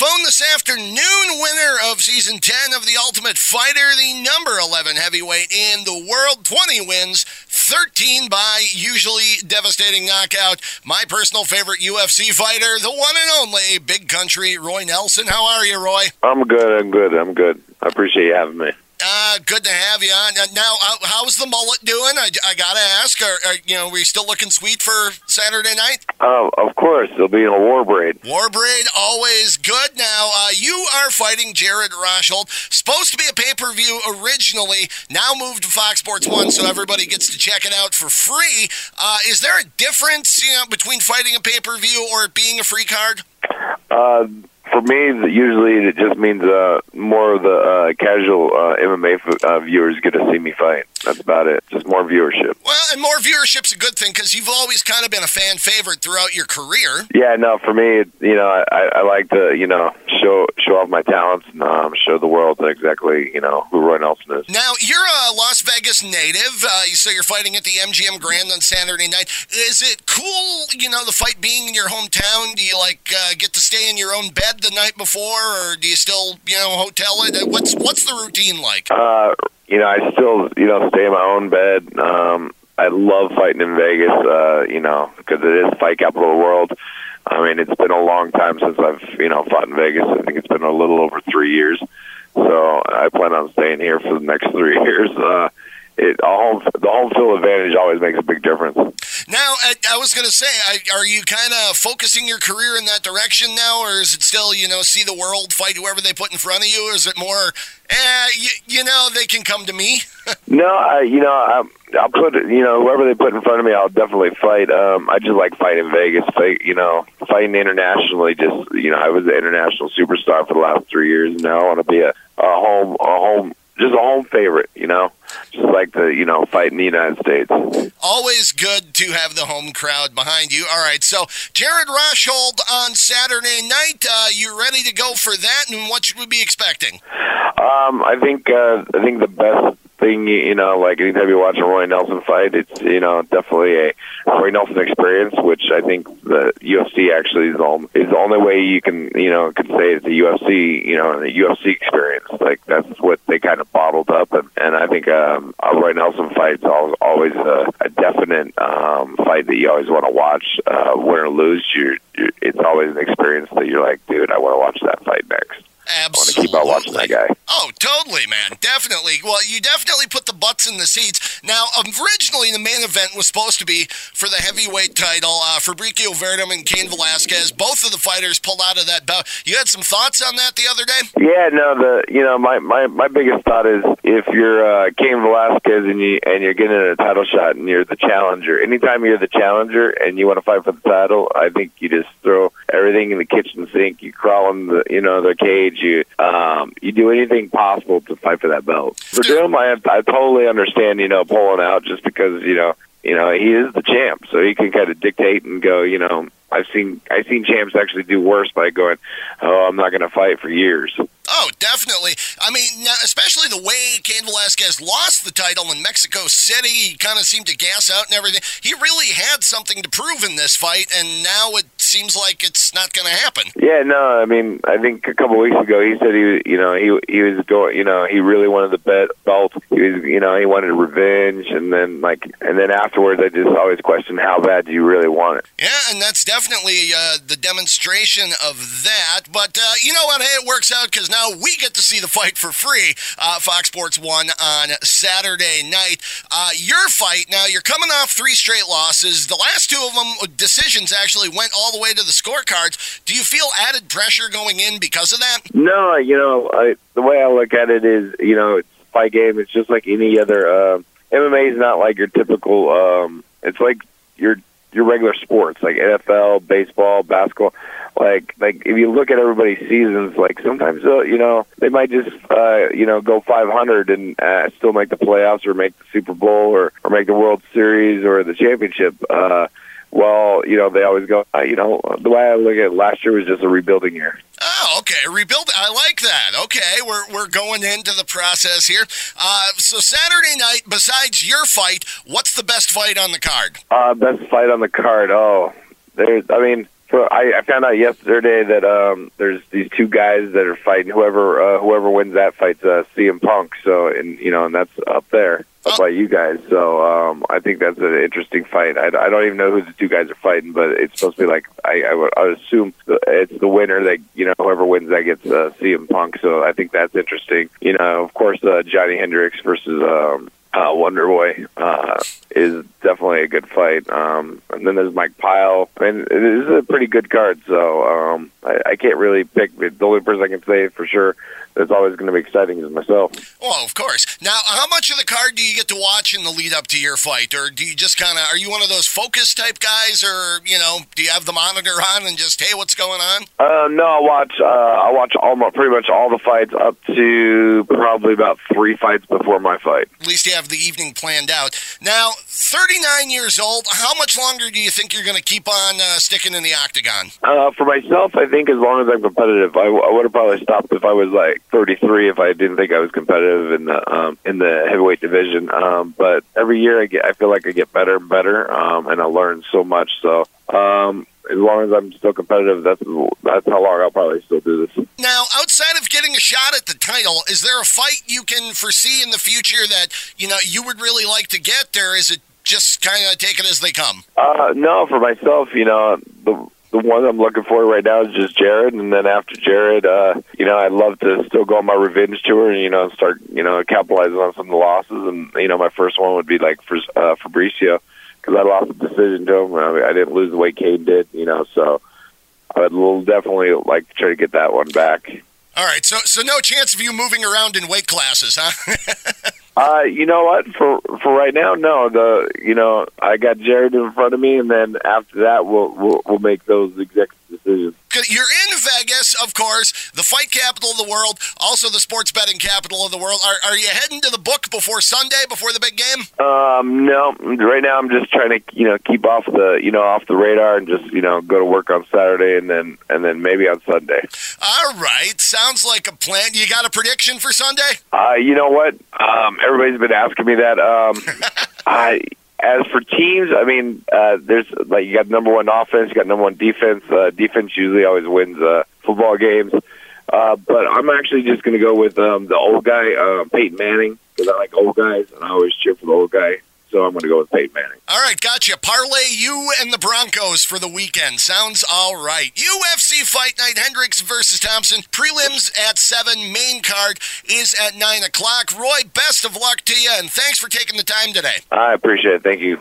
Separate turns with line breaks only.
phone this afternoon, winner of season 10 of The Ultimate Fighter, the number 11 heavyweight in the world, 20 wins, 13 by usually devastating knockout. My personal favorite UFC fighter, the one and only Big Country Roy Nelson. How are you, Roy?
I'm good. I'm good. I'm good. I appreciate you having me.
Uh, good to have you on. Uh, now, how's the mullet doing? I, I gotta ask. Are, are, you know, we still looking sweet for Saturday night?
Oh, of course. It'll be in a war braid.
War braid, always good. Now, uh, you are fighting Jared Rosholt. Supposed to be a pay per view originally, now moved to Fox Sports One, so everybody gets to check it out for free. Uh, is there a difference, you know, between fighting a pay per view or it being a free card?
Uh, for me, usually it just means uh, more of the uh, casual uh, MMA f- uh, viewers get to see me fight. That's about it. Just more viewership.
Well, and more viewership's a good thing because you've always kind of been a fan favorite throughout your career.
Yeah, no, for me, you know, I, I like to, you know, show show off my talents and um, show the world exactly, you know, who Roy Nelson is.
Now, you're a Las Vegas native, uh, so you're fighting at the MGM Grand on Saturday night. Is it cool, you know, the fight being in your hometown? Do you, like, uh, get to stay in your own bed the night before, or do you still, you know, hotel it? What's, what's the routine like?
Uh, you know, I still, you know, stay in my own bed. Um, I love fighting in Vegas, uh, you know, because it is fight capital of the world. I mean, it's been a long time since I've, you know, fought in Vegas. I think it's been a little over three years. So I plan on staying here for the next three years. Uh, it, a home, the home field advantage always makes a big difference.
Now, I, I was going to say, I, are you kind of focusing your career in that direction now, or is it still, you know, see the world, fight whoever they put in front of you, or is it more, eh, you, you know, they can come to me?
no, I, you know, I, I'll put, you know, whoever they put in front of me, I'll definitely fight. Um, I just like fighting Vegas, fight, you know, fighting internationally. Just, you know, I was an international superstar for the last three years. and Now I want to be a, a home, a home just a home favorite, you know, just like the you know fight in the United States.
Always good to have the home crowd behind you. All right, so Jared Rosholt on Saturday night. Uh, you ready to go for that? And what should we be expecting?
Um, I think uh, I think the best thing, you know, like anytime you watch a Roy Nelson fight, it's you know definitely a Roy Nelson experience, which I think the UFC actually is the is the only way you can you know could say it's a UFC you know a UFC experience. Like that's what they kind of bottled up, and, and I think um, a Roy Nelson fight is always a, a definite um, fight that you always want to watch. Uh, win or lose, you it's always an experience that you're like, dude, I want to watch that fight next.
Absolutely.
I want to keep on watching that guy.
Oh, totally, man. Definitely. Well, you definitely put the butts in the seats. Now, originally, the main event was supposed to be for the heavyweight title. Uh, Fabricio Werdum and Cain Velasquez, both of the fighters pulled out of that bout. You had some thoughts on that the other day?
Yeah, no, the you know my my, my biggest thought is if you're uh, Cain Velasquez and you and you're getting a title shot and you're the challenger. Anytime you're the challenger and you want to fight for the title, I think you just throw everything in the kitchen sink. You crawl in the you know the cage you um, you do anything possible to fight for that belt. Werdum, I, I totally understand, you know, pulling out just because you know, you know, he is the champ, so he can kind of dictate and go, you know. I've seen I've seen champs actually do worse by going, oh, I'm not going to fight for years.
Oh, definitely. I mean, especially the way Cain Velasquez lost the title in Mexico City, he kind of seemed to gas out and everything. He really had something to prove in this fight, and now it seems like it's not going to happen.
Yeah, no, I mean, I think a couple weeks ago he said he, you know, he he was going, you know, he really wanted the bet belt. He was, you know, he wanted revenge, and then like, and then afterwards, I just always question how bad do you really want it?
Yeah, and that's definitely uh, the demonstration of that. But uh, you know what? Hey, it works out because now we get to see the fight for free. Uh, Fox Sports 1 on Saturday night. Uh, your fight, now you're coming off three straight losses. The last two of them, uh, decisions actually went all the way to the scorecards. Do you feel added pressure going in because of that?
No, you know, I, the way I look at it is, you know, it's fight game. It's just like any other. Uh, MMA is not like your typical. Um, it's like your your regular sports, like NFL, baseball, basketball like like if you look at everybody's seasons, like sometimes uh, you know they might just uh, you know go 500 and uh, still make the playoffs or make the Super Bowl or or make the World Series or the championship. Uh, well, you know they always go. Uh, you know the way I look at it, last year was just a rebuilding year.
Oh, okay, rebuild. I like that. Okay, we're we're going into the process here. Uh, so Saturday night, besides your fight, what's the best fight on the card?
Uh, best fight on the card. Oh, there's. I mean So I, I found out yesterday that um, there's these two guys that are fighting. Whoever uh, whoever wins that fight's uh, CM Punk. So and you know, and that's up there up by you guys. So um, I think that's an interesting fight. I, I don't even know who the two guys are fighting, but it's supposed to be like I, I would I assume it's the winner that you know whoever wins that gets uh, CM Punk. So I think that's interesting. You know, of course, uh, Johnny Hendricks versus um, uh, Wonder Boy uh, is definitely a good fight. Um, and then there's Mike Pyle. I mean, it is a pretty good card, so um, I, I can't really pick. The only person I can say for sure that's always going to be exciting is myself.
Well, of course. Now, how much of the card do you get to watch in the lead up to your fight, or do you just kind of are you one of those focus type guys, or you know, do you have the monitor on and just hey, what's going on?
Uh, no, I watch. Uh, I watch almost pretty much all the fights up to probably about three fights before my fight.
At least you have the evening planned out. Now, 39 years old. How much longer do you think you're going to keep on uh, sticking in the octagon?
Uh, for myself, I think as long as I'm competitive, I, w- I would have probably stopped if I was like 33 if I didn't think I was competitive in the um, in the heavyweight division. Um, but every year I get, I feel like I get better and better, um, and I learn so much. So um, as long as I'm still competitive, that's that's how long I'll probably still do this.
Now, getting a shot at the title, is there a fight you can foresee in the future that you know you would really like to get, or is it just kind of take it as they come?
Uh, no, for myself, you know the the one I'm looking for right now is just Jared, and then after Jared, uh, you know, I'd love to still go on my revenge tour and you know start you know capitalizing on some of the losses, and you know my first one would be like for uh, Fabricio because I lost the decision to him. I, mean, I didn't lose the way Cain did, you know, so I would definitely like to try to get that one back.
All right, so so no chance of you moving around in weight classes, huh?
uh, you know what? For for right now, no. The you know I got Jared in front of me, and then after that, we'll we'll, we'll make those executive decisions.
You're Vegas, of course, the fight capital of the world, also the sports betting capital of the world. Are, are you heading to the book before Sunday, before the big game?
Um, no. Right now, I'm just trying to you know keep off the you know off the radar and just you know go to work on Saturday and then and then maybe on Sunday.
All right, sounds like a plan. You got a prediction for Sunday?
Uh, you know what? Um, everybody's been asking me that. Um, I as for teams, I mean, uh, there's like you got number one offense, you got number one defense. Uh, defense usually always wins uh, football games. Uh, but I'm actually just going to go with um, the old guy, uh, Peyton Manning, because I like old guys and I always cheer for the old guy so I'm going to go with Peyton Manning.
All right, gotcha. Parlay you and the Broncos for the weekend. Sounds all right. UFC Fight Night, Hendricks versus Thompson. Prelims at 7. Main card is at 9 o'clock. Roy, best of luck to you, and thanks for taking the time today.
I appreciate it. Thank you.